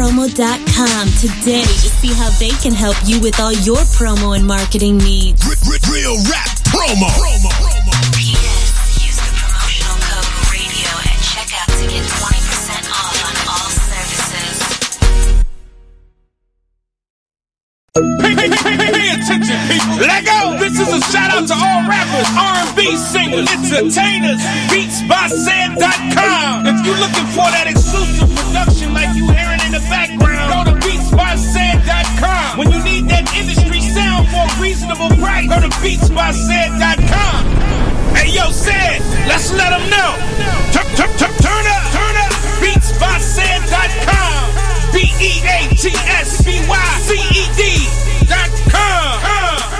adsandpromo.com today to see how they can help you with all your promo and marketing needs. Real rap promo. promo. Yes, use the promotional code radio at checkout to get 20% off on all services. Pay, pay, pay, pay, pay attention, people. Let go. This is a shout out to all rappers, R&B singers, entertainers, beatsbyced.com. If you're looking for that exclusive production like you hearing in the background, go to beatsbyced.com. When you need that industry sound for a reasonable price, go to beatsbyced.com. Hey, yo, Ced, let's let them know. Turn, turn, turn, turn up, turn up. Beatsbyced.com. B E A T S B Y C E D dot com.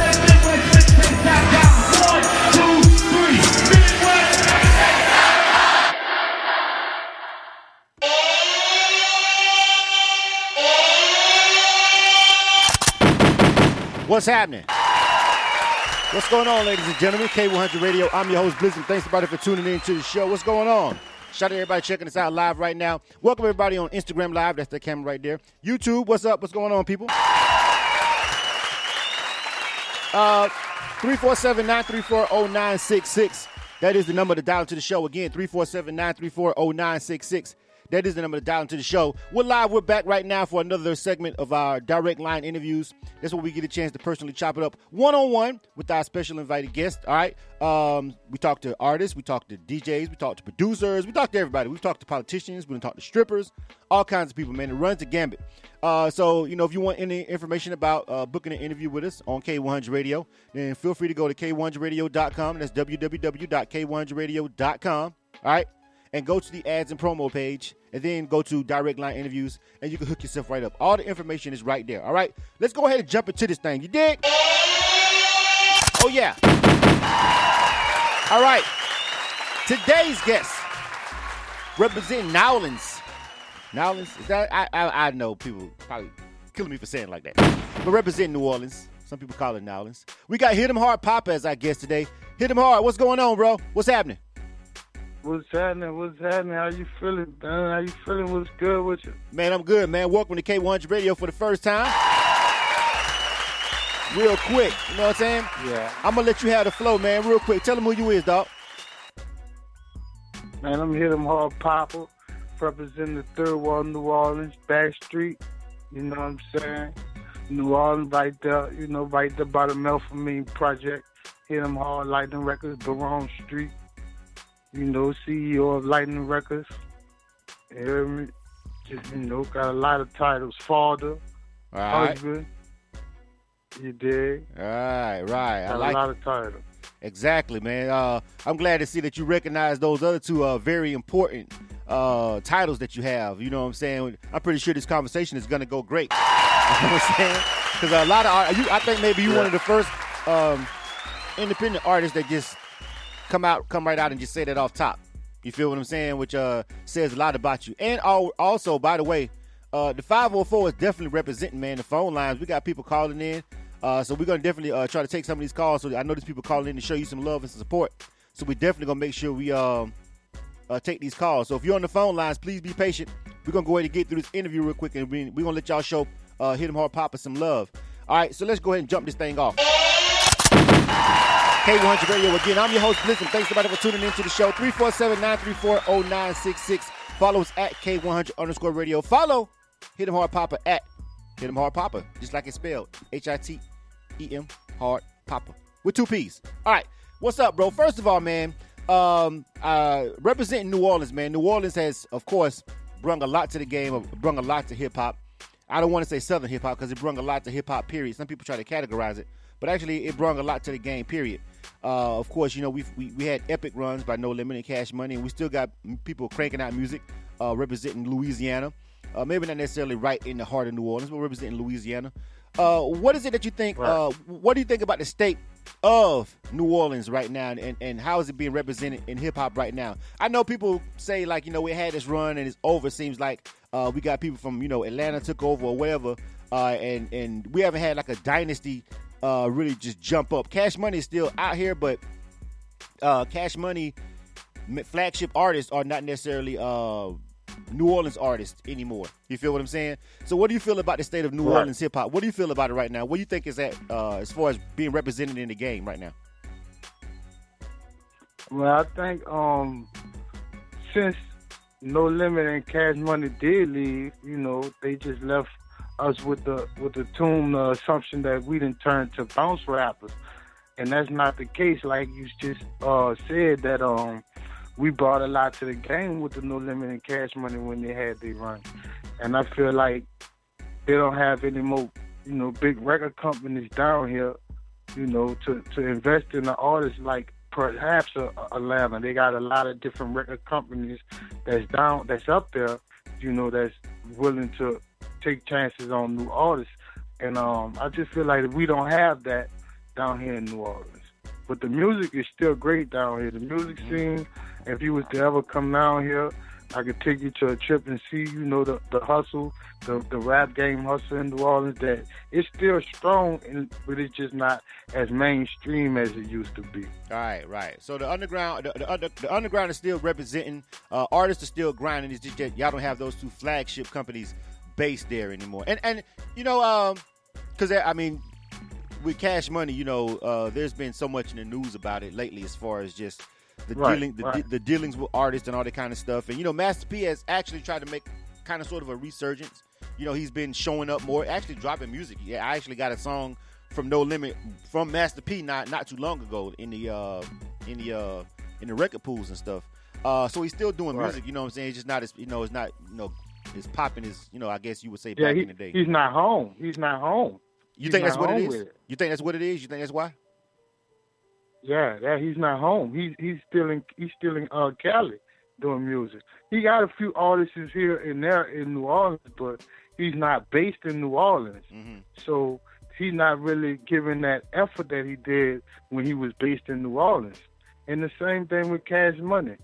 What's happening? What's going on, ladies and gentlemen? K100 Radio. I'm your host, Blizzard. Thanks everybody for tuning in to the show. What's going on? Shout out to everybody checking us out live right now. Welcome everybody on Instagram Live. That's the camera right there. YouTube, what's up? What's going on, people? Uh, 347-934-0966. That is the number to dial into the show. Again, 347-934-0966. That is the number to dial into the show. We're live. We're back right now for another segment of our direct line interviews. That's where we get a chance to personally chop it up one on one with our special invited guest. All right. Um, we talk to artists, we talk to DJs, we talk to producers, we talk to everybody. We've talked to politicians, we've talked to strippers, all kinds of people, man. It runs the gambit. Uh, so, you know, if you want any information about uh, booking an interview with us on K100 Radio, then feel free to go to K100Radio.com. That's www.k100Radio.com. All right and go to the ads and promo page and then go to direct line interviews and you can hook yourself right up. All the information is right there. All right, let's go ahead and jump into this thing. You dig? Oh, yeah. All right. Today's guest representing Nowlands. Nowlands? Is that? I, I, I know people probably killing me for saying like that. But representing New Orleans. Some people call it Nowlands. We got Hit 'em Hard Papa as our guest today. Hit 'em Hard. What's going on, bro? What's happening? What's happening? What's happening? How you feeling, man? How you feeling? What's good with you? Man, I'm good, man. Welcome to K100 Radio for the first time. Real quick, you know what I'm saying? Yeah. I'm gonna let you have the flow, man. Real quick, tell them who you is, dog. Man, I'm here, them hard Papa, representing the Third Ward, New Orleans, Back Street. You know what I'm saying? New Orleans, right there. You know, right there by the Melpomene Project. Hit them hard, Lightning Records, Baronne Street. You know, CEO of Lightning Records. You hear me? Just, you know, got a lot of titles. Father, right. husband. You did. All right, right. I like a lot of titles. Exactly, man. Uh, I'm glad to see that you recognize those other two uh, very important uh, titles that you have. You know what I'm saying? I'm pretty sure this conversation is going to go great. You know what I'm saying? Because a lot of art, you, I think maybe you're one of the first um, independent artists that just come out, come right out and just say that off top. You feel what I'm saying? Which uh, says a lot about you. And al- also, by the way, uh, the 504 is definitely representing, man, the phone lines. We got people calling in. Uh, so we're to definitely uh, try to take some of these calls. So I know these people calling in to show you some love and some support. So we're definitely to make sure we um, uh, take these calls. So if you're on the phone lines, please be patient. We're to go ahead and get through this interview real quick. And we- we're going to let y'all show uh, Hit 'em Hard pop Papa some love. All right, so let's go ahead and jump this thing off. K100 Radio again. I'm your host, Bliss, and thanks everybody for tuning into the show. 347-934-0966. Follow us at K100 underscore radio. Follow Hit 'em Hard Papa at Hit 'em Hard Papa, just like it's spelled. H-I-T-E-M Hard Papa. With two P's. All right, what's up, bro? First of all, man, um, uh, representing New Orleans, man. New Orleans has, of course, brung a lot to the game, brung a lot to hip hop. I don't want to say Southern hip hop because it brung a lot to hip hop. Period. Some people try to categorize it, but actually, it brung a lot to the game. Period. Uh, of course, you know we we we had epic runs by No Limit and Cash Money, and we still got people cranking out music uh, representing Louisiana. Uh, maybe not necessarily right in the heart of New Orleans, but representing Louisiana. Uh, what is it that you think? Right. Uh, what do you think about the state of New Orleans right now, and, and how is it being represented in hip hop right now? I know people say like you know we had this run and it's over. Seems like uh, we got people from you know Atlanta took over or whatever, uh, and and we haven't had like a dynasty uh, really just jump up. Cash Money is still out here, but uh, Cash Money flagship artists are not necessarily uh, New Orleans artists anymore. You feel what I'm saying? So, what do you feel about the state of New Right. Orleans hip hop? What do you feel about it right now? What do you think is that uh, as far as being represented in the game right now? Well, I think um, since No Limit and Cash Money did leave, you know, they just left us with the with the tomb the assumption that we didn't turn to bounce rappers, and that's not the case. Like you just uh, said that um, we brought a lot to the game with the No Limit and Cash Money when they had their run, and I feel like they don't have any more, you know, big record companies down here you know, to, to invest in the artists like perhaps a Atlanta. They got a lot of different record companies that's down, that's up there, you know, that's willing to take chances on new artists. And um, I just feel like we don't have that down here in New Orleans. But the music is still great down here. The music scene, if you was to ever come down here, I could take you to a trip and see, you know, the, the hustle, the, the rap game hustle in New Orleans, that it's still strong, and, but it's just not as mainstream as it used to be. All right, right. So the underground, the, the, under, the underground is still representing. Uh, artists are still grinding. It's just that y'all don't have those two flagship companies based there anymore. And and you know, um, because I mean, with Cash Money, you know, uh, there's been so much in the news about it lately, as far as just the Right, dealing, the, right. the dealings with artists and all that kind of stuff. And you know, Master P has actually tried to make kind of sort of a resurgence. You know, he's been showing up more, actually dropping music. Yeah, I actually got a song from No Limit from Master P not not too long ago in the uh in the uh in the record pools and stuff. Uh so he's still doing Right. music, you know what I'm saying? It's just not as you know, it's not you know as popping is you know, I guess you would say Yeah, back he, in the day. he's not home. He's not home. You he's think that's what it is? it. You think that's what it is? You think that's why? Yeah, yeah, he's not home. He's he's still in he's still in uh, Cali doing music. He got a few artists here and there in New Orleans, but he's not based in New Orleans. hmm So he's not really giving that effort that he did when he was based in New Orleans. And the same thing with Cash Money.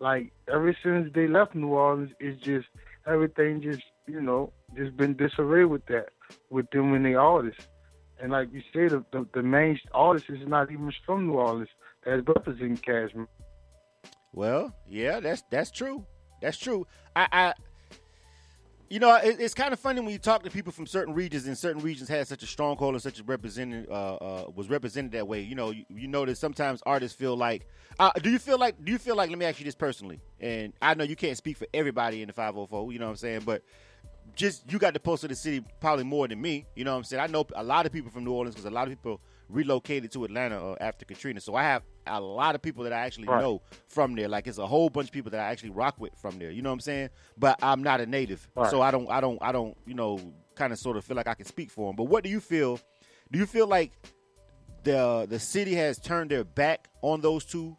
Like ever since they left New Orleans, it's just everything just you know just been disarray with that with them and the artists. And like you say, the, the the main artist is not even from New Orleans that's representing Cash Money. Well, yeah, that's that's true. That's true. I, I you know, it, it's kind of funny when you talk to people from certain regions, and certain regions had such a stronghold and such a represented uh, uh, was represented that way. You know, you, you notice sometimes artists feel like. Uh, do you feel like? Do you feel like? Let me ask you this personally, and I know you can't speak for everybody in the 504. You know what I'm saying, but just you got the pulse of the city probably more than me. You know what I'm saying? I know a lot of people from New Orleans because a lot of people relocated to Atlanta uh, after Katrina. So I have a lot of people that I actually Right. know from there. Like it's a whole bunch of people that I actually rock with from there. You know what I'm saying? But I'm not a native, Right. so I don't, I don't, I don't, you know, kind of sort of feel like I can speak for them. But what do you feel? Do you feel like the the city has turned their back on those two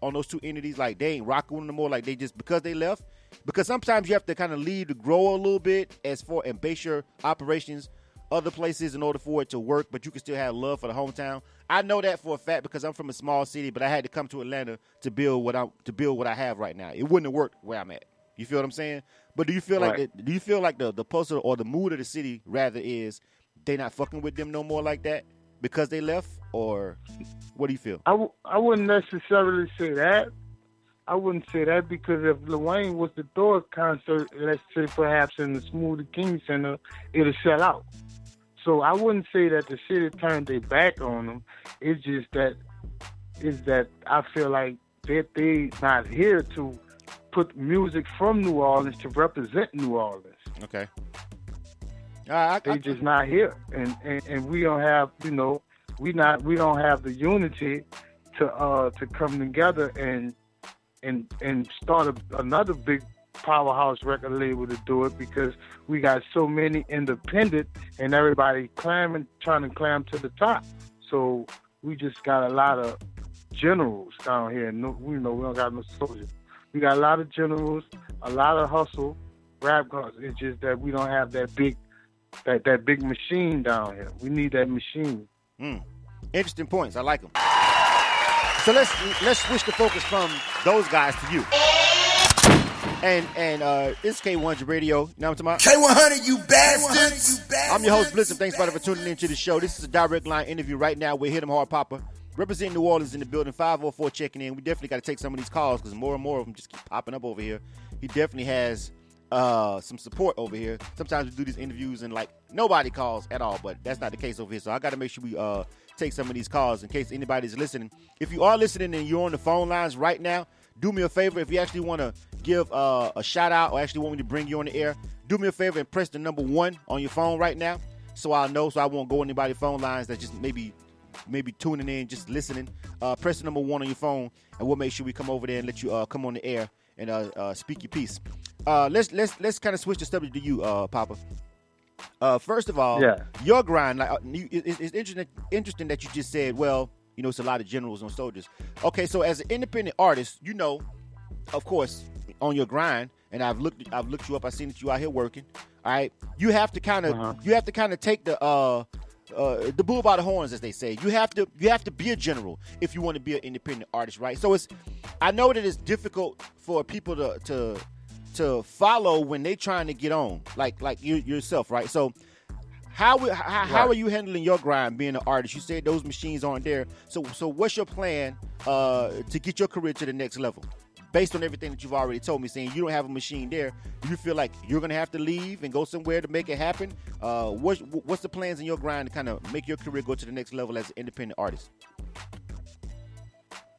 on those two entities like they ain't rocking with them no more like they just because they left because sometimes you have to kind of leave to grow a little bit as for and base your operations other places in order for it to work but you can still have love for the hometown. I know that for a fact because i'm from a small city but i had to come to atlanta to build what i'm to build what i have right now. It wouldn't have worked where i'm at. You feel what i'm saying? But do you feel like the, do you feel like the the pulse or the mood of the city rather is they not fucking with them no more like that because they left or what do you feel? I, w- I wouldn't necessarily say that. I wouldn't say that because if Lil Wayne was to throw a concert, let's say perhaps in the Smoothie King Center, it'll sell out. So I wouldn't say that the city turned their back on them. It's just that is that I feel like that they not here to put music from New Orleans to represent New Orleans. okay uh, I, They I, just not here, and, and and we don't have you know we not we don't have the unity to uh to come together and and and start a, another big powerhouse record label to do it because we got so many independent and everybody climbing trying to climb to the top. So we just got a lot of generals down here. No, we know we don't got no soldiers. We got a lot of generals, a lot of hustle, rap guns. It's just that we don't have that big that that big machine down here. We need that machine. Mm. Interesting points. I like them. So let's let's switch the focus from those guys to you. And and uh, it's K100 Radio. You know what I'm talking about? K100, you bastards! I'm your host, Bliss, and thanks for tuning into the show. This is a direct line interview right now with Hit 'em Hard Papa, representing New Orleans in the building, 504 checking in. We definitely got to take some of these calls because more and more of them just keep popping up over here. He definitely has uh, some support over here. Sometimes we do these interviews and like nobody calls at all, but that's not the case over here. So I got to make sure we uh, take some of these calls in case anybody's listening. If you are listening and you're on the phone lines right now, do me a favor. If you actually want to give uh, a shout out or actually want me to bring you on the air, do me a favor and press the number one on your phone right now, so I'll know, so I won't go anybody's phone lines that just maybe maybe tuning in, just listening. Uh, press the number one on your phone, and we'll make sure we come over there and let you uh, come on the air and uh, uh, speak your piece. Uh, let's let's let's kind of switch the subject to you, uh, Papa. Uh, first of all, Yeah. your grind. Like, uh, you, it- it's interesting. Interesting that you just said, well, you know, it's a lot of generals and soldiers. Okay, so as an independent artist, you know, of course, on your grind, and I've looked, I've looked you up. I've seen that you out here working. All right, you have to kind of, Uh-huh. you have to kind of take the, uh, uh, the bull by the horns, as they say. You have to, you have to be a general if you want to be an independent artist, right? So it's, I know that it's difficult for people to, to, to follow when they're trying to get on, like, like you yourself, right? So. How, wi- how, how Right. are you handling your grind being an artist? You said those machines aren't there. So so what's your plan uh, to get your career to the next level? Based on everything that you've already told me, saying you don't have a machine there, you feel like you're gonna have to leave and go somewhere to make it happen? Uh, what's what's the plans in your grind to kind of make your career go to the next level as an independent artist?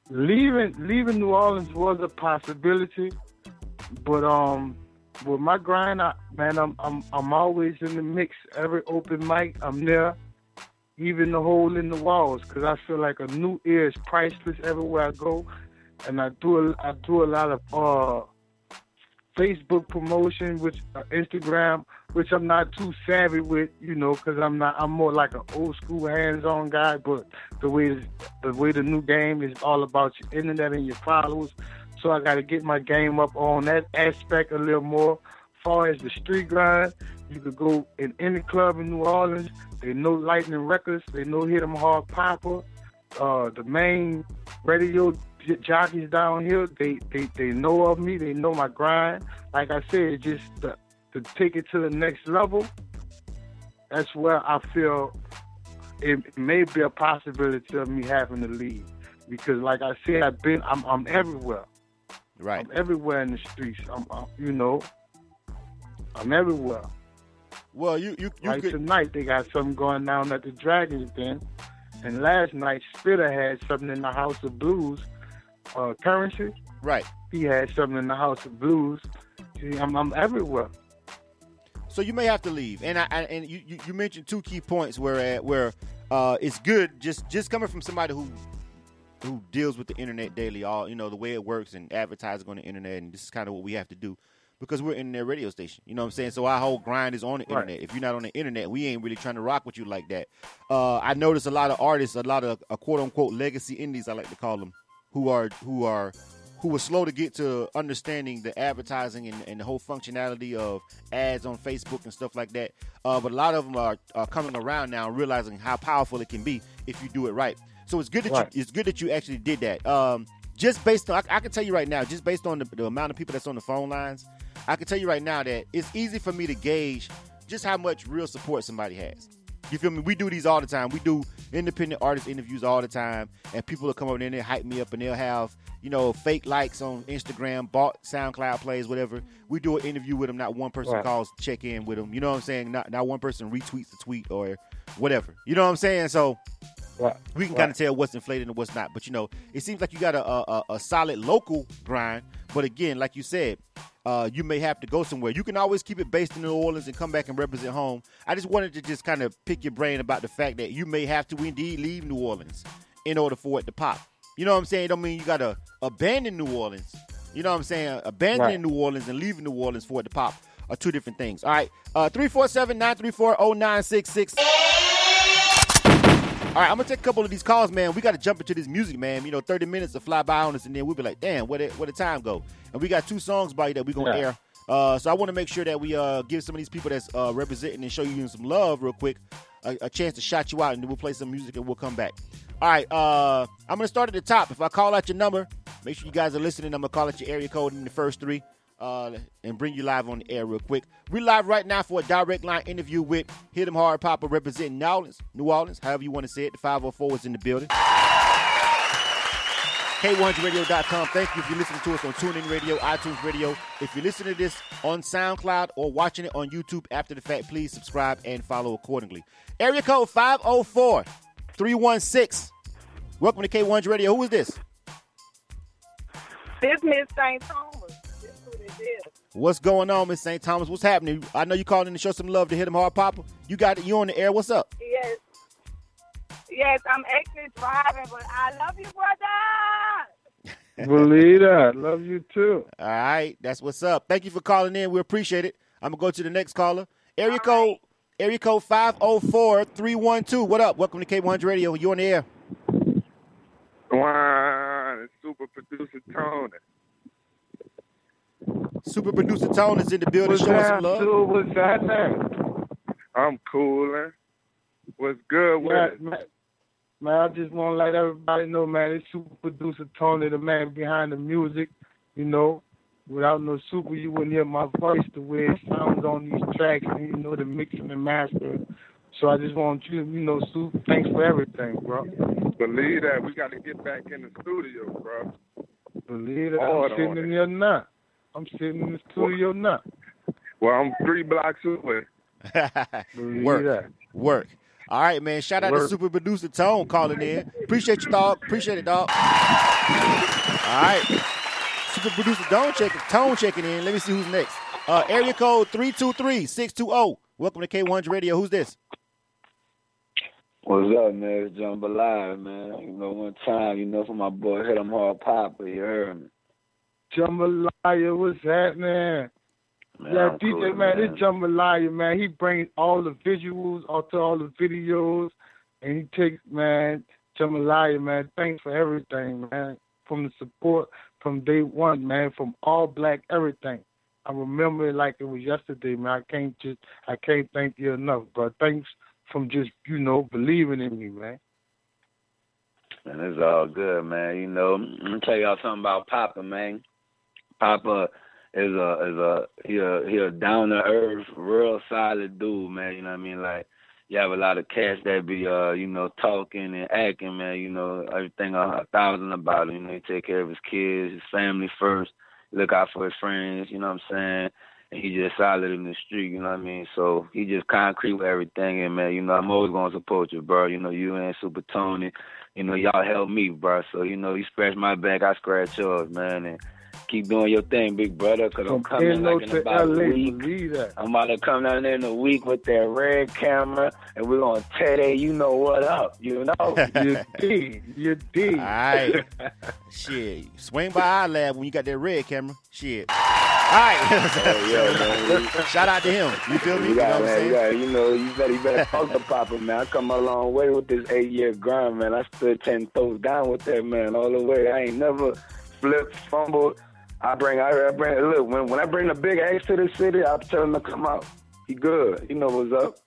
leaving leaving New Orleans was a possibility, but um, with my grind, I, man, I'm I'm I'm always in the mix. Every open mic, I'm there. Even the hole in the walls, because I feel like a new ear is priceless everywhere I go, and I do a, I do a lot of uh Facebook promotion, which uh, Instagram, which I'm not too savvy with, you know, because I'm not. I'm more like an old school hands-on guy. But the way the way the new game is all about your internet and your followers, so I got to get my game up on that aspect a little more. Far as the street grind, you could go in any club in New Orleans. They know Lightning Records. They know Hit 'em Hard Papa. Uh, the main radio jockeys down here, they, they, they know of me. They know my grind. Like I said, just to, to take it to the next level. That's where I feel it may be a possibility of me having to leave because, like I said, I've been. I'm, I'm everywhere. Right. I'm everywhere in the streets. I'm, I'm you know, I'm everywhere. Well, you you you like could tonight, they got something going down at the Dragons Den, and last night Spitta had something in the House of Blues. Uh, Curren$y, right. he had something in the House of Blues. See, I'm, I'm everywhere. So you may have to leave, and I, I and you, you mentioned two key points where where uh, it's good just just coming from somebody who who deals with the internet daily, all you know the way it works and advertising on the internet, and this is kind of what we have to do because we're in their radio station. You know what I'm saying? So our whole grind is on the Right. internet. If you're not on the internet, we ain't really trying to rock with you like that. Uh, I notice a lot of artists, a lot of uh, quote unquote legacy indies, I like to call them, who are who are who were slow to get to understanding the advertising and, and the whole functionality of ads on Facebook and stuff like that. Uh, but a lot of them are, are coming around now, realizing how powerful it can be if you do it right. So it's good that Right. you it's good that you actually did that. Um, just based on, I, I can tell you right now, just based on the, the amount of people that's on the phone lines, I can tell you right now that it's easy for me to gauge just how much real support somebody has. You feel me? We do these all the time. We do independent artist interviews all the time, and people will come over there and they hype me up, and they'll have you know fake likes on Instagram, bought SoundCloud plays, whatever. We do an interview with them. Not one person Right. calls check in with them. You know what I'm saying? Not not one person retweets the tweet or whatever. You know what I'm saying? So Right. we can Right. kind of tell what's inflated and what's not. But you know, it seems like you got a a, a- solid local grind. But again, like you said, uh, you may have to go somewhere. You can always keep it based in New Orleans and come back and represent home. I just wanted to just kind of pick your brain about the fact that you may have to indeed leave New Orleans in order for it to pop. You know what I'm saying? It don't mean you got to abandon New Orleans. You know what I'm saying? Abandoning Right. New Orleans and leaving New Orleans for it to pop are two different things. All right. Uh 347-934-0966. All right, I'm gonna take a couple of these calls, man. We got to jump into this music, man. You know, 30 minutes to fly by on us, and then we'll be like, damn, where the, where the time go? And we got two songs by you that we gonna Yeah. air Uh, so I want to make sure that we uh, give some of these people that's uh, representing and show you some love real quick, a, a chance to shout you out, and then we'll play some music and we'll come back. All right, uh, I'm gonna start at the top. If I call out your number, make sure you guys are listening. I'm gonna call out your area code in the first three, uh, and bring you live on the air real quick. We live right now for a direct line interview with Hit 'em Hard Papa representing New Orleans, New Orleans, however you want to say it. The 504 is in the building. K100radio.com. Thank you if you're listening to us on TuneIn Radio, iTunes Radio. If you're listening to this on SoundCloud or watching it on YouTube after the fact, please subscribe and follow accordingly. Area code 504 316. Welcome to K100 Radio. Who is this? This Miss St. What's going on, Miss St. Thomas? What's happening? I know you called in to show some love to Hit 'em Hard Papa. You got it. You on the air. What's up? Yes. Yes, I'm actually driving, but I love you, brother. Believe that. Love you too. All right, that's what's up. Thank you for calling in. We appreciate it. I'm gonna go to the next caller. Area All code right. area code 504-312. What up? Welcome to K100 Radio. You on the air. Wow, it's super producer Tony. Super producer Tone is in the building What's showing some love. dude? What's that? I'm coolin'. What's good with Man, man, man, I just want to let everybody know, man, it's super producer Tony, the man behind the music. You know, without no super, you wouldn't hear my voice the way it sounds on these tracks, and you know the mixing and mastering. So I just want you, you know, super. Thanks for everything, bro. Believe that we got to get back in the studio, bro. Believe that. Hard I'm sitting in it. there now. I'm sitting in the studio now. Well, I'm three blocks away. Work. that. Work. All right, man. Shout out to super producer Tone calling in. Appreciate you, dog. Appreciate it, dog. All right. Super producer Tone checking, Tone checking in. Let me see who's next. Uh, area code 323-620. Welcome to K100 Radio. Who's this? What's up, man? It's Jambalaya, man. You know, one time, you know, for my boy hit him hard papa, you heard me. Jambalaya, what's happening? Man, yeah, I'm DJ cool, man, this Jambalaya man, he brings all the visuals onto all the videos, and he takes man, Jambalaya man, thanks for everything, man, from the support from day one, man, from all black everything. I remember it like it was yesterday, man. I can't just, I can't thank you enough, bro. Thanks from just, you know, believing in me, man. Man, it's all good, man. You know, I'm gonna tell y'all something about Papa, man. Papa is a is a he a he a down to earth, real solid dude, man. You know what I mean? Like you have a lot of cats that be uh, you know, talking and acting, man, you know, everything a, a thousand about him. You know, he take care of his kids, his family first, look out for his friends, you know what I'm saying? And he just solid in the street, you know what I mean? So he just concrete with everything and man, you know, I'm always gonna support you, bro. You know, you and Super Tony, you know, y'all help me, bro. So, you know, you scratch my back, I scratch yours, man. And keep doing your thing, big brother, because I'm coming N.O. like in to about a week. I'm about to come down there in a week with that red camera, and we're going to tear that you know what up, you know? You did, you did. All right. Shit. Swing by our lab when you got that red camera. Shit. All right. Oh, yeah, man. Shout out to him. You feel me? You You know got, what I'm man, you saying? got, you know, you better, you better talk to Papa, man. I come a long way with this eight-year grind, man. I stood ten toes down with that, man, all the way. I ain't never flipped, fumbled. I bring, I, I bring, look, when, when I bring the big ace to the city, I tell him to come out. He good. You know what's up.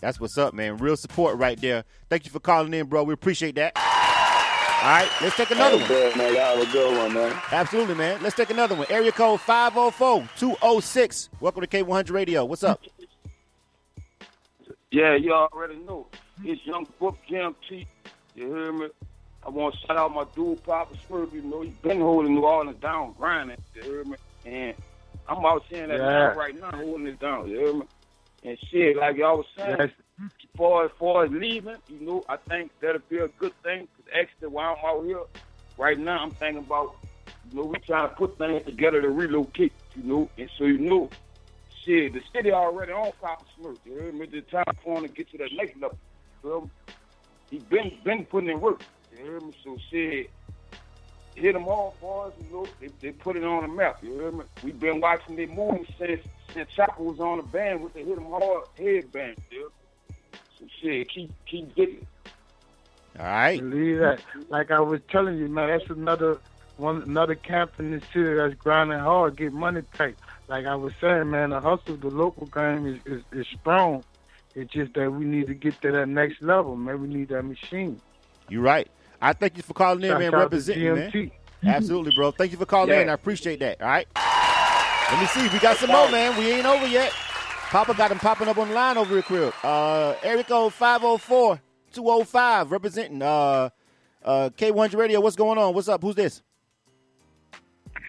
That's what's up, man. Real support right there. Thank you for calling in, bro. We appreciate that. All right, let's take another That was one. good, man. Y'all have a good one, man. Absolutely, man. Let's take another one. Area code 504-206. Welcome to K100 Radio. What's up? Yeah, you already know. It's Young Book Jam T. You hear me? I want to shout out my dude, Papa Smurf. You know, he been holding New Orleans down, grinding. You hear me? And I'm out saying that Yeah. right now, holding it down. You hear me? And shit, like y'all was saying, Yes. far as far as leaving, you know, I think that'll be a good thing. Cause actually, while I'm out here, right now, I'm thinking about, you know, we trying to put things together to relocate. You know, and so you know, shit, the city already on Papa Smurf. You hear me? The time for him to get to that next level. You me? He been been putting in work. You hear me? So shit, hit them all for us. You know, they, they put it on the map. You hear me? We've been watching their moves since since Chopper was on the band with the hit 'em hard headband. You hear? So shit, keep keep getting. All right. Believe that. Like I was telling you, man, that's another one another camp in the city that's grinding hard, get money tight. like I was saying, man, the hustle, the local game is, is, is strong. It's just that we need to get to that next level, man. We need that machine. You're right. I thank you for calling in, Shout man, out to representing, man. Absolutely, bro. Thank you for calling Yeah. in. I appreciate that. All right. Let me see. We got some more, man. We ain't over yet. Papa got him popping up on the line over here, crib. Uh, Erico 504 205 representing uh, uh, K100 Radio. What's going on? What's up? Who's this?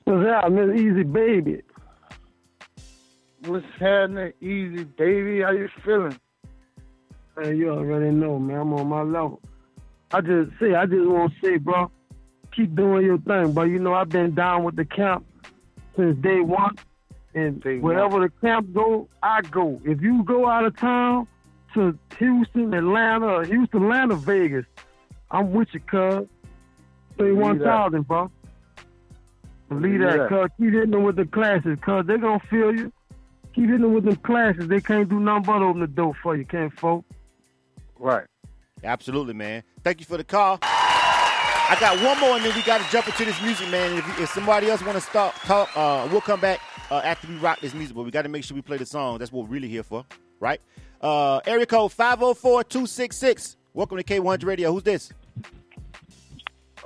What's up, Miss Easy Baby? What's happening, easy baby? How you feeling? Man, you already know, man. I'm on my level. I just say, I just want to say, bro, keep doing your thing, bro. You know, I've been down with the camp since day one. And Day wherever the camp go, I go. If you go out of town to Houston, Atlanta, or Houston, Atlanta, Vegas, I'm with you, cuz. Say 1,000, bro. Believe that, that. cuz. Keep hitting them with the classes, cuz. They're going to feel you. Keep hitting them with them classes. They can't do nothing but open the door for you, can't, folk? Right. Absolutely, man. Thank you for the call. I got one more, and then we got to jump into this music, man. If, if somebody else want to start talk, uh, we'll come back uh, after we rock this music. But we got to make sure we play the song. That's what we're really here for, right? Uh, area code 504-266. Welcome to K100 Radio. Who's this?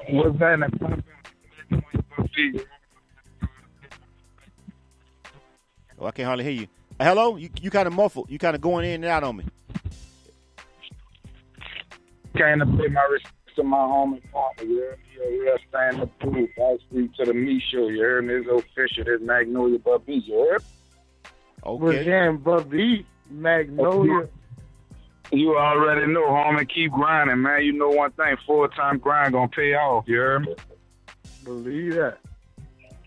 What's that? Oh, I can't hardly hear you. Hello? You, you kind of muffled. You kind of going in and out on me. Came to pay my respects to my homie partner. You heard me? Yo, real stand up proof. I speak to the me show. You heard me? It's official. This Magnolia Bubby. You heard? What's Okay. happening, Bubby? Magnolia. You already know, homie. Keep grinding, man. You know one thing: full time grind gonna pay off. You heard me? Believe that.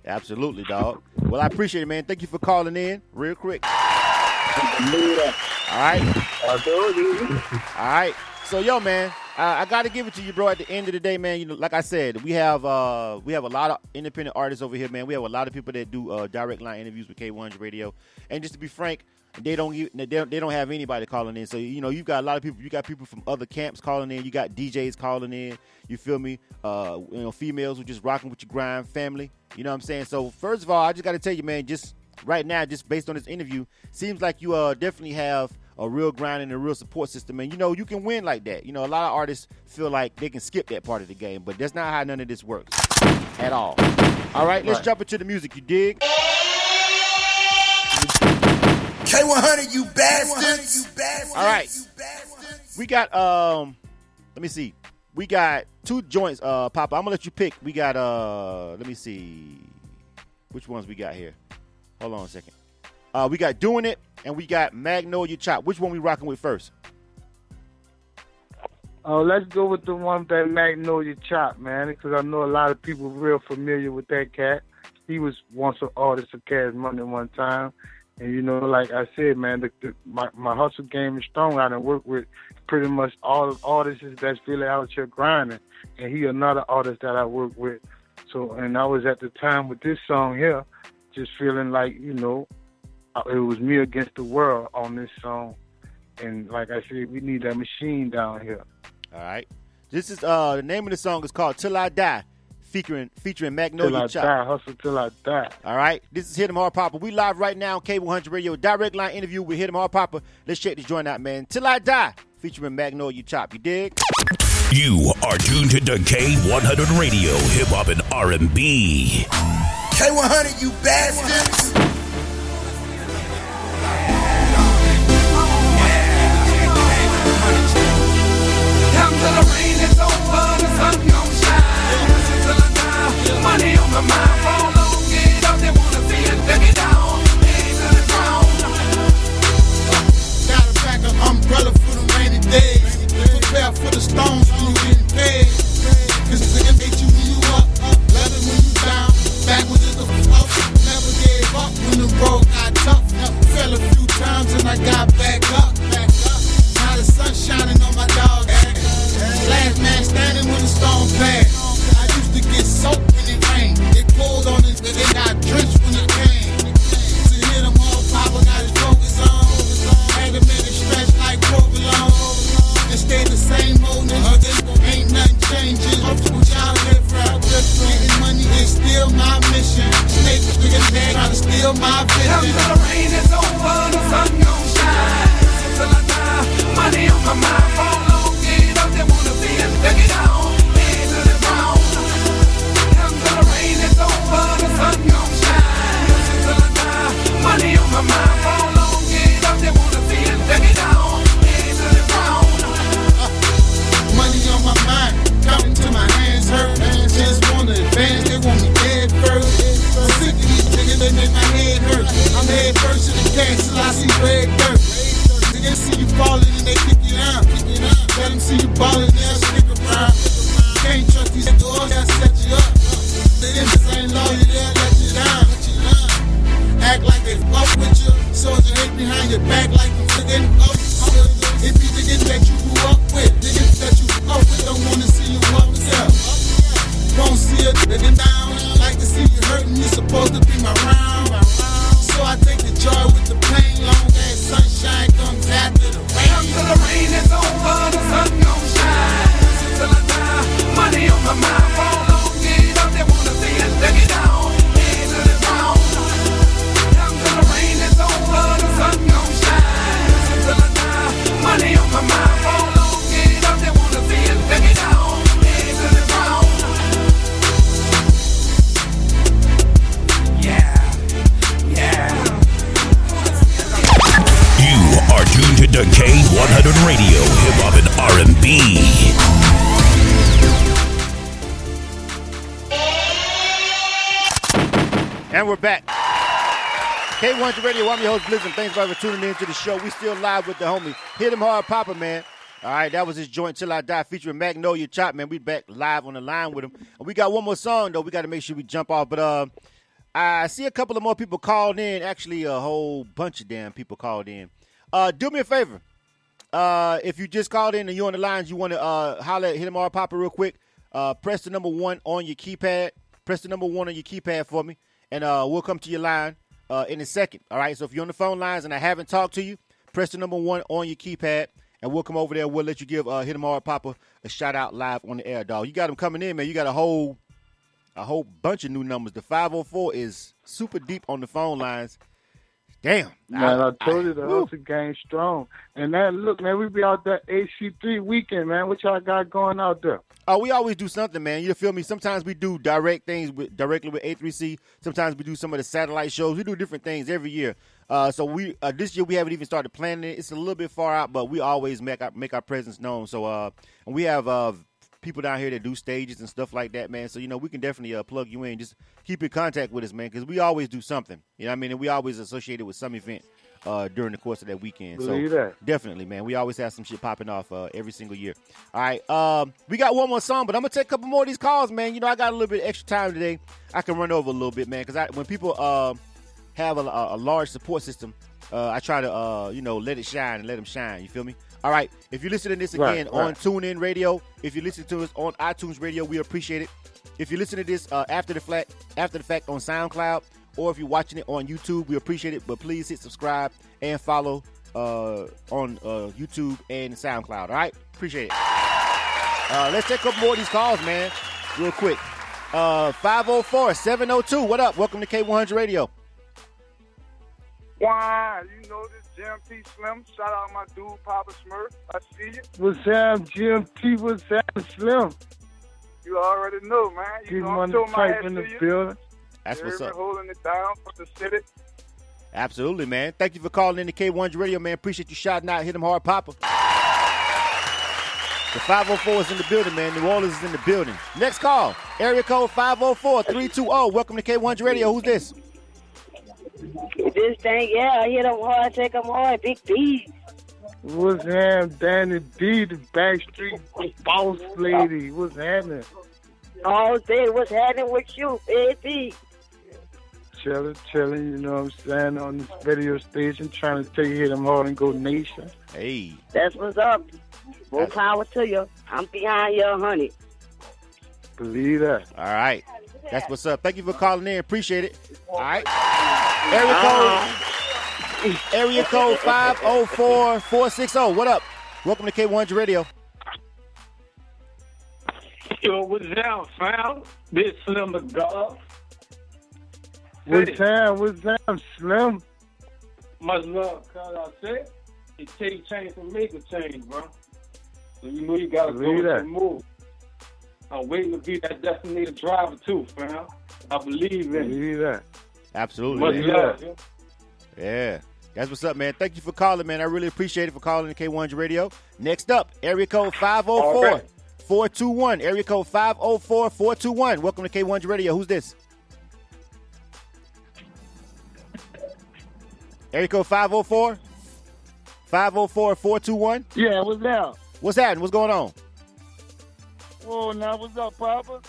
Absolutely, dog. Well, I appreciate it, man. Thank you for calling in real quick. All right. I told you. All right. So, yo, man, I, I got to give it to you, bro. At the end of the day, man, you know, like I said, we have uh we have a lot of independent artists over here, man. We have a lot of people that do uh, direct line interviews with K100 Radio, and just to be frank, they don't they don't, they don't have anybody calling in. So you know, you've got a lot of people. You got people from other camps calling in. You got DJs calling in. You feel me? Uh, you know, females who just rocking with your grind family. You know what I'm saying? So first of all, I just got to tell you, man, just right now, just based on this interview, seems like you uh definitely have a real grind and a real support system. And you know, you can win like that. You know, a lot of artists feel like they can skip that part of the game, but that's not how none of this works at all. All right, let's Right. jump into the music. You dig? K100, you bastards. All right. We got um let me see. We got two joints, uh Papa. I'm gonna let you pick. We got uh let me see which ones we got here. Hold on a second. Uh we got Doing It and we got Magnolia Chop. Which one we rocking with first? Oh, let's go with the one that Magnolia Chop, man, because I know a lot of people real familiar with that cat. He was once an artist of Cash Money one time, and you know, like I said, man, the, the, my my hustle game is strong. I done work with pretty much all artists that's really out here grinding, and he another artist that I work with. So, and I was at the time with this song here, just feeling like you know, it was me against the world on this song, and like I said, we need that machine down here. All right. This is uh the name of the song is called Till I Die, featuring featuring Magnolia Till Magnolia I Chop. die, hustle till I die. All right. This is Hit 'em Hard Papa. We live right now on K100 Radio. Direct line interview with Hit 'em Hard Papa. Let's check this joint out, man. Till I Die, featuring Magnolia Chop. You dig? You are tuned to K100 Radio, Hip Hop and R&B. K100, you bastards. My mind, wanna see take down. The ground. Gotta pack umbrella for the rainy days. Prepare for the storms when you nigga hate you when you up, when you down. Never gave up when the road got tough. Fell a few times and I got back my vision. And we're back. K100 Radio, I'm your host, Blizzard. Thanks for tuning in to the show. We still live with the homie. Hit him hard, Papa, man. All right, that was his joint Till I Die featuring Magnolia Chop, man. We back live on the line with him. And we got one more song, though. We got to make sure we jump off. But uh, I see a couple of more people called in. Actually, a whole bunch of damn people called in. Uh, do me a favor. Uh, if you just called in and you're on the lines, you want to uh, holler at Hit him hard, Papa, real quick. Uh, press the number one on your keypad. Press the number one on your keypad for me, and uh, we'll come to your line uh, in a second. All right. So if you're on the phone lines and I haven't talked to you, press the number one on your keypad, and we'll come over there. We'll let you give uh, Hit 'em Hard Papa a shout out live on the air, dog. You got them coming in, man. You got a whole a whole bunch of new numbers. The 504 is super deep on the phone lines. Damn. Man, I, told you the hustle game strong. And that look, man, we be out there A3C weekend, man. What y'all got going out there? Oh, we always do something, man. You feel me? Sometimes we do direct things with, directly with A3C. Sometimes we do some of the satellite shows. We do different things every year. Uh, so we uh, this year we haven't even started planning it. It's a little bit far out, but we always make our make our presence known. So uh, we have uh people down here that do stages and stuff like that, man. So you know we can definitely uh, plug you in. Just keep in contact with us, man, because we always do something. You know, what I mean, and we always associated with some event uh, during the course of that weekend. Believe so that. definitely, man, we always have some shit popping off uh, every single year. All right, um, we got one more song, but I'm gonna take a couple more of these calls, man. You know, I got a little bit extra time today. I can run over a little bit, man, because I, when people uh, have a, a, a large support system, uh, I try to uh, you know let it shine and let them shine. You feel me? All right. If you're listening to this Right, again on right. TuneIn Radio, if you listen to us on iTunes Radio, we appreciate it. If you listen to this uh, after the fact, after the fact on SoundCloud, or if you're watching it on YouTube, we appreciate it. But please hit subscribe and follow uh, on uh, YouTube and SoundCloud. All right, appreciate it. Uh, let's take a couple more of these calls, man, real quick. Uh, 504-702. What up? Welcome to K100 Radio. Why, you know this GMT Slim. Shout out my dude, Papa Smurf. I see you. What's Sam GMT? What's Sam Slim? You already know, man. You Keep know, I'm money my type ass in the to you. building. That's what's Everybody up. holding it down for the city. Absolutely, man. Thank you for calling in the K100 Radio, man. Appreciate you shouting out. Hit them hard, Papa. The 504 is in the building, man. New Orleans is in the building. Next call, area code 504-320. Welcome to K100 Radio. Who's this? This thing, yeah, I hit them hard, take them hard, big B. What's happening? Danny D, the Backstreet boss lady. What's happening? All day, what's happening with you, baby? Chilling, chilling, you know what I'm saying, on this radio station, trying to take hit them hard and go nation. Hey. That's what's up. More power to you. I'm behind you, honey. Believe that. All right. That's what's up. Thank you for calling in. Appreciate it. All right. Area uh-huh. code, area code 504-460. What up? Welcome to K100 Radio. Yo, what's down, fam? This Slim the God. What's time? What's time, Slim? Much love, cuz I said. It takes change to make a change, bro. So you know you gotta Believe go that. and move. I'm waiting to be that designated driver too, fam. I believe in it. Believe that. Absolutely. Much man. love. yo. Yeah. That's what's up, man. Thank you for calling, man. I really appreciate it for calling the K100 Radio. Next up, area code 504 All right. 421. Area code 504 421. Welcome to K100 Radio. Who's this? Area code 504 504 421. Yeah, what's up? What's happening? What's going on? Whoa, now what's up, Papa?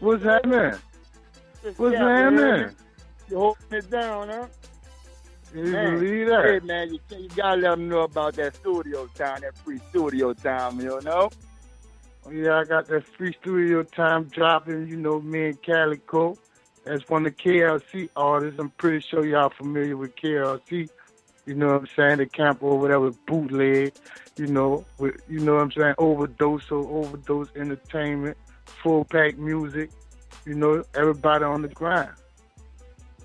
What's happening? What's happening? You holding it down, huh? You Man, believe Hey, man, you, you gotta let them know about that studio time, that free studio time, you know? Oh, Yeah, I got that free studio time dropping, you know, me and Calico. That's one of the KLC artists. I'm pretty sure y'all familiar with KLC. You know what I'm saying? The camp or whatever, bootleg, you know, with, you know what I'm saying? Overdose or overdose entertainment, full pack music, you know, everybody on the grind.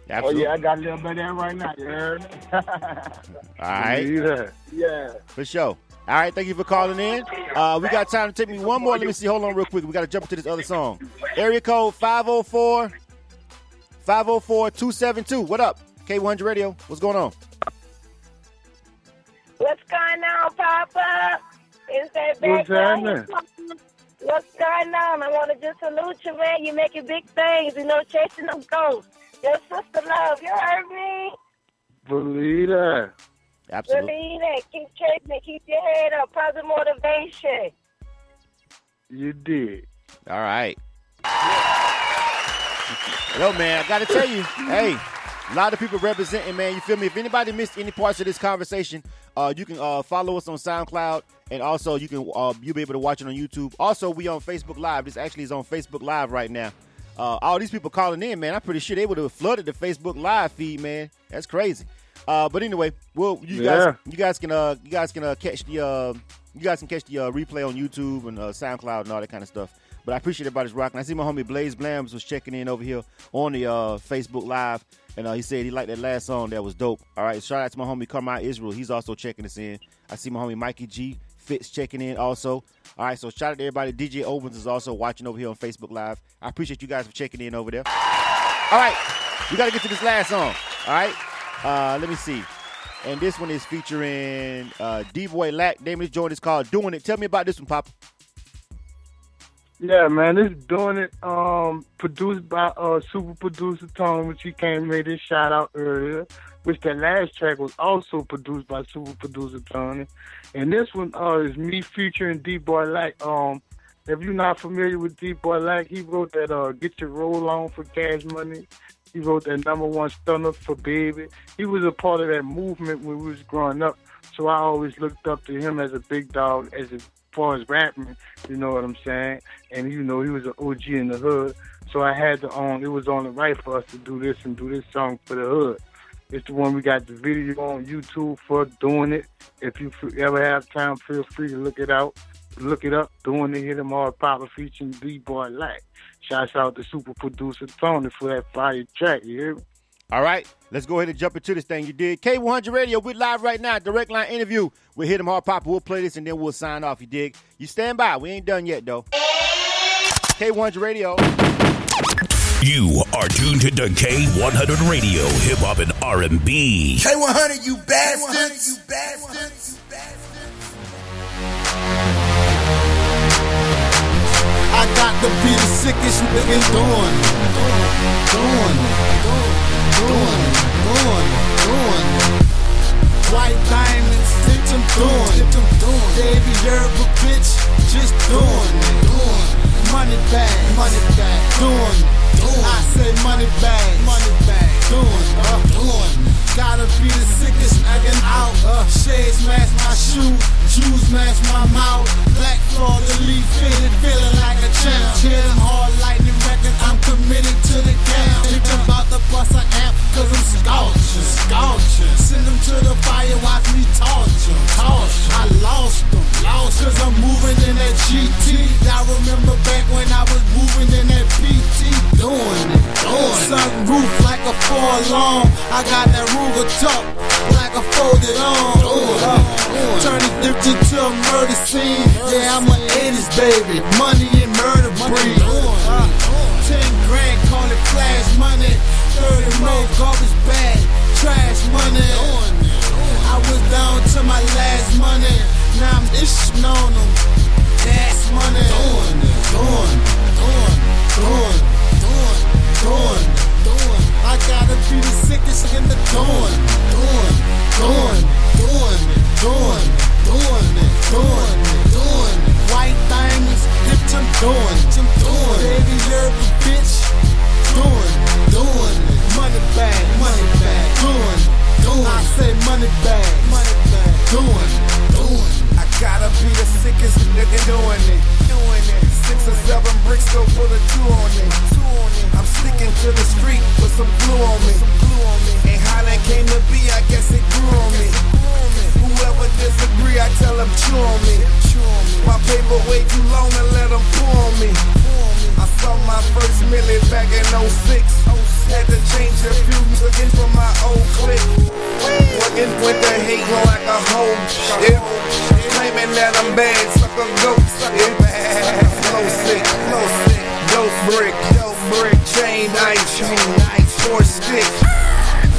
Oh, yeah, I got a little bit of that right now, you heard? All right. Believe that. yeah. For sure. All right, thank you for calling in. Uh, we got time to take me one more. Let me see. Hold on real quick. We got to jump into this other song. Area code 504 504 272. What up? K100 Radio. What's going on? What's going on, Papa? Is that What's background? happening? What's going on? I want to just salute you, man. You're making big things, you know, chasing them ghosts. Your sister love, you heard me? Believe that. Believe that. Keep chasing it. Keep your head up. Positive motivation. You did. All right. Yo, man, I got to tell you, hey, a lot of people representing, man. You feel me? If anybody missed any parts of this conversation, uh, you can uh, follow us on SoundCloud, and also you can uh, you'll be able to watch it on YouTube. Also, we on Facebook Live. This actually is on Facebook Live right now. Uh, all these people calling in, man. I'm pretty sure they would have flooded the Facebook Live feed, man. That's crazy. Uh, but anyway, well, you Yeah. guys, you guys can, uh, you guys can uh, catch the, uh, you guys can catch the uh, replay on YouTube and uh, SoundCloud and all that kind of stuff. But I appreciate everybody's rocking. I see my homie Blaze Blams was checking in over here on the uh, Facebook Live, and uh, he said he liked that last song. That was dope. All right, shout out to my homie Carmine Israel. He's also checking us in. I see my homie Mikey G Fitz checking in also. All right, so shout out to everybody. DJ Owens is also watching over here on Facebook Live. I appreciate you guys for checking in over there. All right, we got to get to this last song. All right, uh, let me see. And this one is featuring uh, D Boy Lack. Name of this joint is called "Doing It." Tell me about this one, Pop. Yeah, man, this doing it. Um, produced by uh super producer Tone, which he came made this shout out earlier. Which that last track was also produced by super producer Tony, and this one uh is me featuring D Boy Lack. Um, if you're not familiar with D Boy Lack, he wrote that uh Get Your Roll On for Cash Money. He wrote that number one stunner for Baby. He was a part of that movement when we was growing up. So I always looked up to him as a big dog, as far as rapping. You know what I'm saying? And you know he was an OG in the hood. So I had to own. It was only right for us to do this and do this song for the hood. It's the one we got the video on YouTube for doing it. If you ever have time, feel free to look it out. Look it up. Doing it, hit them all Papa featuring D Boy Lack. Shouts out to super producer Tony for that fire track. You hear me? All right, let's go ahead and jump into this thing. You did K100 Radio. We're live right now. Direct line interview. We'll hit him hard pop. We'll play this and then we'll sign off. You dig? You stand by. We ain't done yet though. K100 Radio. You are tuned to the K100 Radio, Hip Hop and R&B. K100, you bastards! You bastards! I got to be the sickest nigga doing. Doing. Doing. Doing. Doing. White diamonds, bitch, I'm doing. Baby, you're a bitch, just doing. Money bag, money bag, doing. I say money bag, money bag, doing. Gotta be the sickest nigga out. Uh, shades match my shoe, shoes match my mouth. Black floor, the leaf fitted, feeling committed to the camp. Think about the bus I amp, cause I'm scorching, scorching. Send them to the fire, watch me torture, torture. I lost them, lost cause I'm moving in that GT. Y'all remember back when I was moving in that PT, doing it, doing it. Sunroof like a all along. I got that Ruger tuck, black I folded on. Turn it different to a murder scene. Yeah, I'm a 80s baby. Money and murder breed. Ten grand, call it flash money. 30 more garbage bag, trash money. I was down to my last money. Now I'm ishing on them. Gas money. Doing it, doing, doing, doing, doing, doing. I gotta be the sickest in the doing, doing, doing, doing it, doing, doing it, doing it, doing it. White diamonds, dipped I'm doing, I'm doing. Baby, you're a bitch. Doing, doing it. Money bag, money bag. Doing, doing. I say money bag, money bag. Doing, doing. I gotta be the sickest nigga doing it. Doing it. Six or seven bricks, go put a it. Two on it. Chew on me. My paper way too long to let them pull on me. I saw my first milli back in 06. Had to change a few looking for my old clique. Working with the hate like a hoe. Yeah. Claiming that I'm bad, suck a goat. Yeah. Flow sick, flow sick. Dope brick, dope brick. Chain ice, chain ice. Four stick.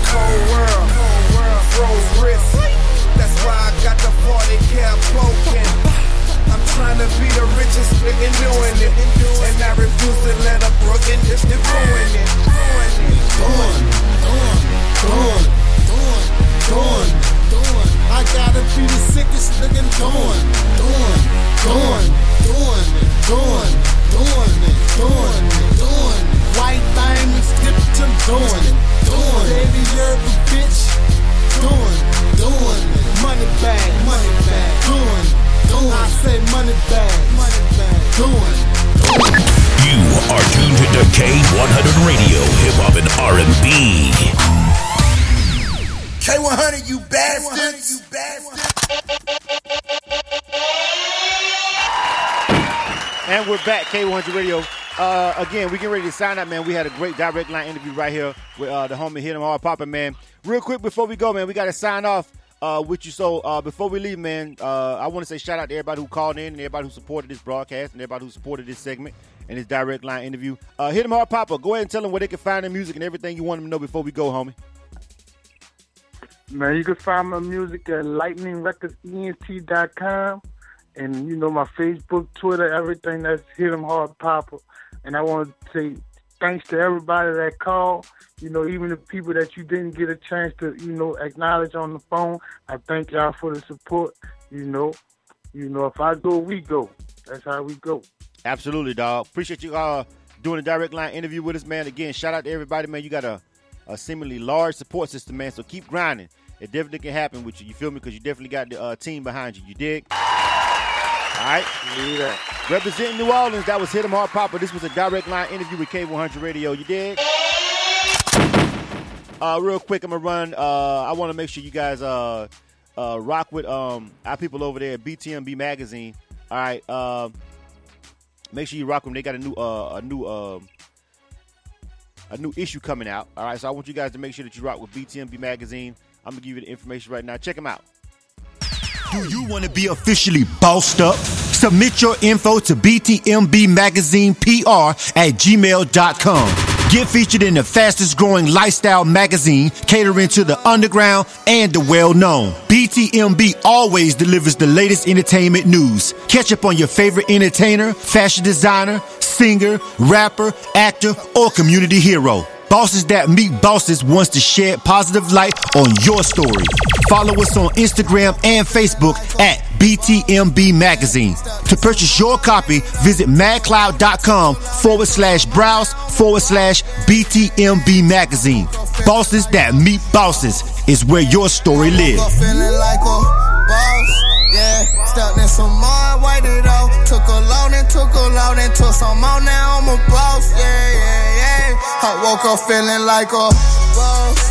Cold world, froze wrist. That's why I got the 40 cap broken. I'm trying to be the richest nigga doing it. And I refuse to let a broken just to ruin it. Ruin it. Doing, doing, doing, doing, doing, doing. I gotta be the sickest nigga doing, doing, doing, doing it, doing, doing it, doing it, doing it. White diamonds, dipped I'm doing it, doing it. Baby, you're a bitch. Doing, doing. Money bag, money bag. Doing, doing. I say money bag, money bag. Doing, doing. You are tuned to K100 Radio, Hip Hop and R&B. K100, you bastards. You bastards. And we're back, K100 Radio. Uh, again, we get ready to sign up, man. We had a great direct line interview right here with uh, the homie Hit 'em Hard Poppa, man. Real quick before we go, man, we got to sign off uh, with you. So uh, before we leave, man, uh, I want to say shout out to everybody who called in and everybody who supported this broadcast and everybody who supported this segment and this direct line interview. Uh, Hit 'em Hard Poppa, go ahead and tell them where they can find their music and everything you want them to know before we go, homie. Man, you can find my music at lightningrecordsent.com and you know my Facebook, Twitter, everything that's Hit 'em Hard Poppa. And I want to say thanks to everybody that called. You know, even the people that you didn't get a chance to, you know, acknowledge on the phone. I thank y'all for the support. You know, you know, if I go, we go. That's how we go. Absolutely, dog. Appreciate you uh, doing a direct line interview with us, man. Again, shout out to everybody, man. You got a, a seemingly large support system, man. So keep grinding. It definitely can happen with you. You feel me? Because you definitely got the uh, team behind you. You dig? All right. Representing New Orleans, that was Hit 'em Hard Poppa. This was a direct line interview with K100 Radio. You did? Uh, real quick, I'm gonna run. Uh, I want to make sure you guys uh, uh, rock with um, our people over there at BTMB Magazine. All right. Uh, make sure you rock them. They got a new uh, a new um, a new issue coming out. All right. So I want you guys to make sure that you rock with BTMB Magazine. I'm gonna give you the information right now. Check them out. Do you want to be officially bossed up? Submit your info to BTMB Magazine PR at gmail.com. Get featured in the fastest growing lifestyle magazine catering to the underground and the well known. BTMB always delivers the latest entertainment news. Catch up on your favorite entertainer, fashion designer, singer, rapper, actor, or community hero. Bosses that meet bosses wants to shed positive light on your story. Follow us on Instagram and Facebook at BTMB Magazine. To purchase your copy, visit magcloud.com forward slash browse forward slash BTMB Magazine. Bosses that meet bosses is where your story lives. Woke up feeling like a boss, yeah. Stepped in some more, wiped it off. Took a load and took a load and took some more. Now I'm a boss, yeah, yeah, yeah. I woke up feeling like a boss,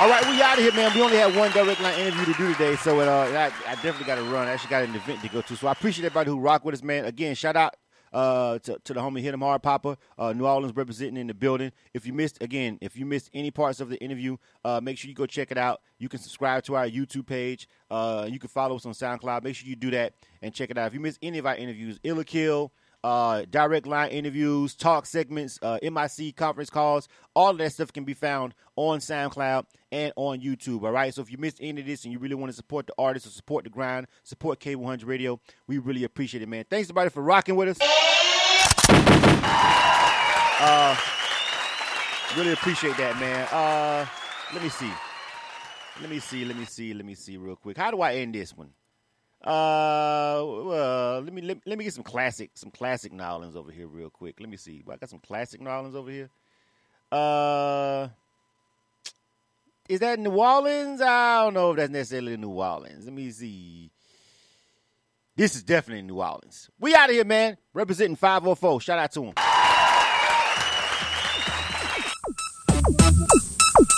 All right, we out of here, man. We only had one direct line interview to do today, so uh, I, I definitely got to run. I actually got an event to go to, so I appreciate everybody who rock with us, man. Again, shout out uh, to, to the homie Hit 'em Hard Poppa, uh, New Orleans representing in the building. If you missed, again, if you missed any parts of the interview, uh, make sure you go check it out. You can subscribe to our YouTube page. Uh, you can follow us on SoundCloud. Make sure you do that and check it out. If you missed any of our interviews, Illa Kill, uh, direct line interviews, talk segments, uh, MIC conference calls, all of that stuff can be found on SoundCloud and on YouTube. All right. So if you missed any of this and you really want to support the artist or support the grind, support K100 Radio, we really appreciate it, man. Thanks everybody for rocking with us. Uh, really appreciate that, man. Uh, let me see. Let me see. Let me see. Let me see real quick. How do I end this one? Uh, well, let me let, let me get some classic some classic New Orleans over here real quick. Let me see. I got some classic New Orleans over here. Uh, is that New Orleans? I don't know if that's necessarily New Orleans. Let me see. This is definitely New Orleans. We out of here, man. Representing 504. Shout out to him.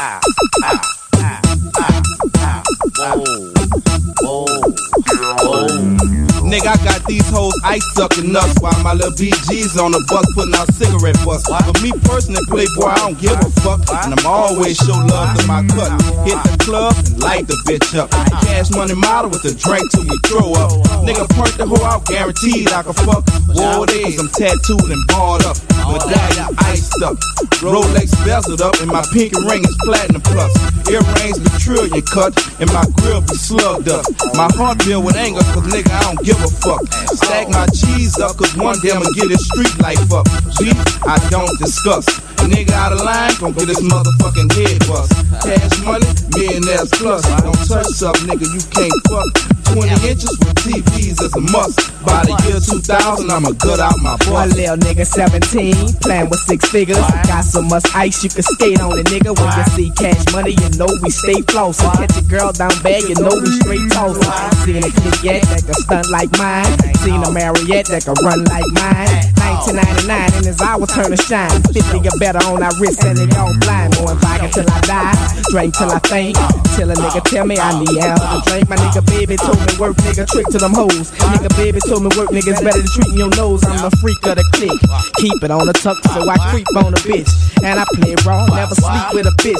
Ah, ah, ah, ah, ah. Whoa. Whoa. Whoa. Nigga, I got these hoes ice sucking nuts while my little BG's on the bus putting out cigarette butts. But me personally, Playboy, I don't give a fuck. And I'm always show love to my cut. Hit the club and light the bitch up. Cash money model with the drink till we throw up. Nigga, point the hoe out, guaranteed I can fuck. War days, I'm tattooed and barred up. Medallion iced up. Rolex bezeled up, and my pinky ring is platinum plus. Earrings be trillion cut, and my grill be slugged up. My heart filled with anger, cause nigga, I don't give a fuck. Stack my cheese up, cause one day I'ma get his street life up. G, I don't discuss. Nigga out of line, gon' get his motherfucking head bust. Cash money, millionaires plus. Don't touch up, nigga, you can't fuck. 20 inches with TVs is a must. By the year 2000, I'ma gut out my One little nigga 17, playing with six figures. Got so much ice you can skate on it, nigga. When you see cash money, you know we stay flossing. Catch a girl down bad, you know we straight tossing. Seen a click yet that can stunt like mine. Seen a Marriott that can run like mine. 1999 and it's our turn to shine. 50 get better on our wrist and it all blind. Going vodka till I die, drink till I faint. Till a nigga tell me I need help drink. My nigga baby told me work, nigga trick to them hoes. Nigga baby told me work, niggas better than treating your nose. I'm the freak of the clique. Keep it on the tuck so I creep on a bitch. And I play raw, never sleep with a bitch.